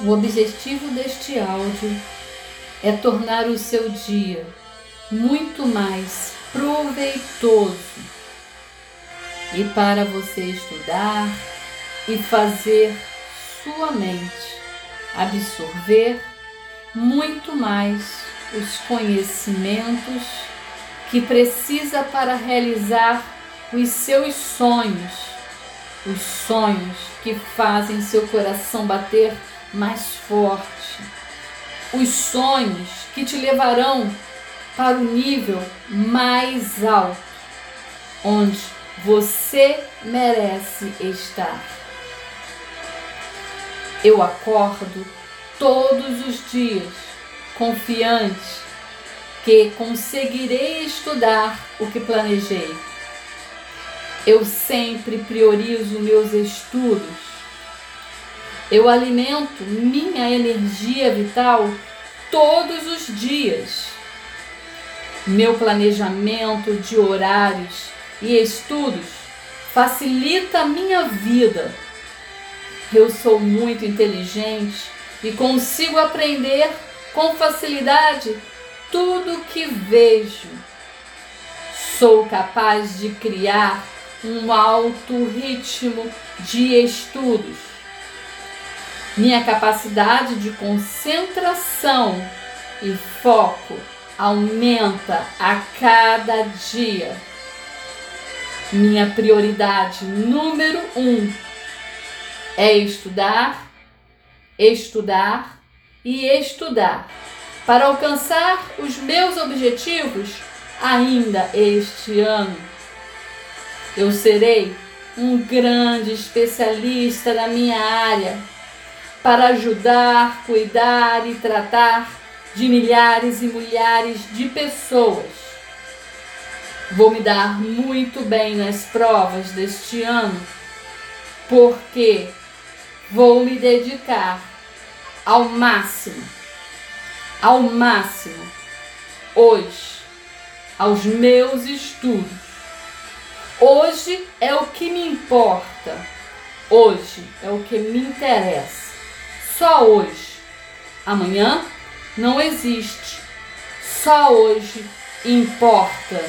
O objetivo deste áudio é tornar o seu dia muito mais proveitoso. E para você estudar e fazer sua mente absorver muito mais os conhecimentos que precisa para realizar os seus sonhos, os sonhos que fazem seu coração bater mais forte. Os sonhos que te levarão para o nível mais alto, onde você merece estar. Eu acordo todos os dias confiante que conseguirei estudar o que planejei. Eu sempre priorizo meus estudos eu alimento minha energia vital todos os dias. Meu planejamento de horários e estudos facilita a minha vida. Eu sou muito inteligente e consigo aprender com facilidade tudo que vejo. Sou capaz de criar um alto ritmo de estudos minha capacidade de concentração e foco aumenta a cada dia. Minha prioridade número um é estudar, estudar e estudar para alcançar os meus objetivos ainda este ano. Eu serei um grande especialista na minha área para ajudar, cuidar e tratar de milhares e milhares de pessoas. Vou me dar muito bem nas provas deste ano, porque vou me dedicar ao máximo, ao máximo, hoje, aos meus estudos. Hoje é o que me importa, hoje é o que me interessa só hoje. Amanhã não existe. Só hoje importa.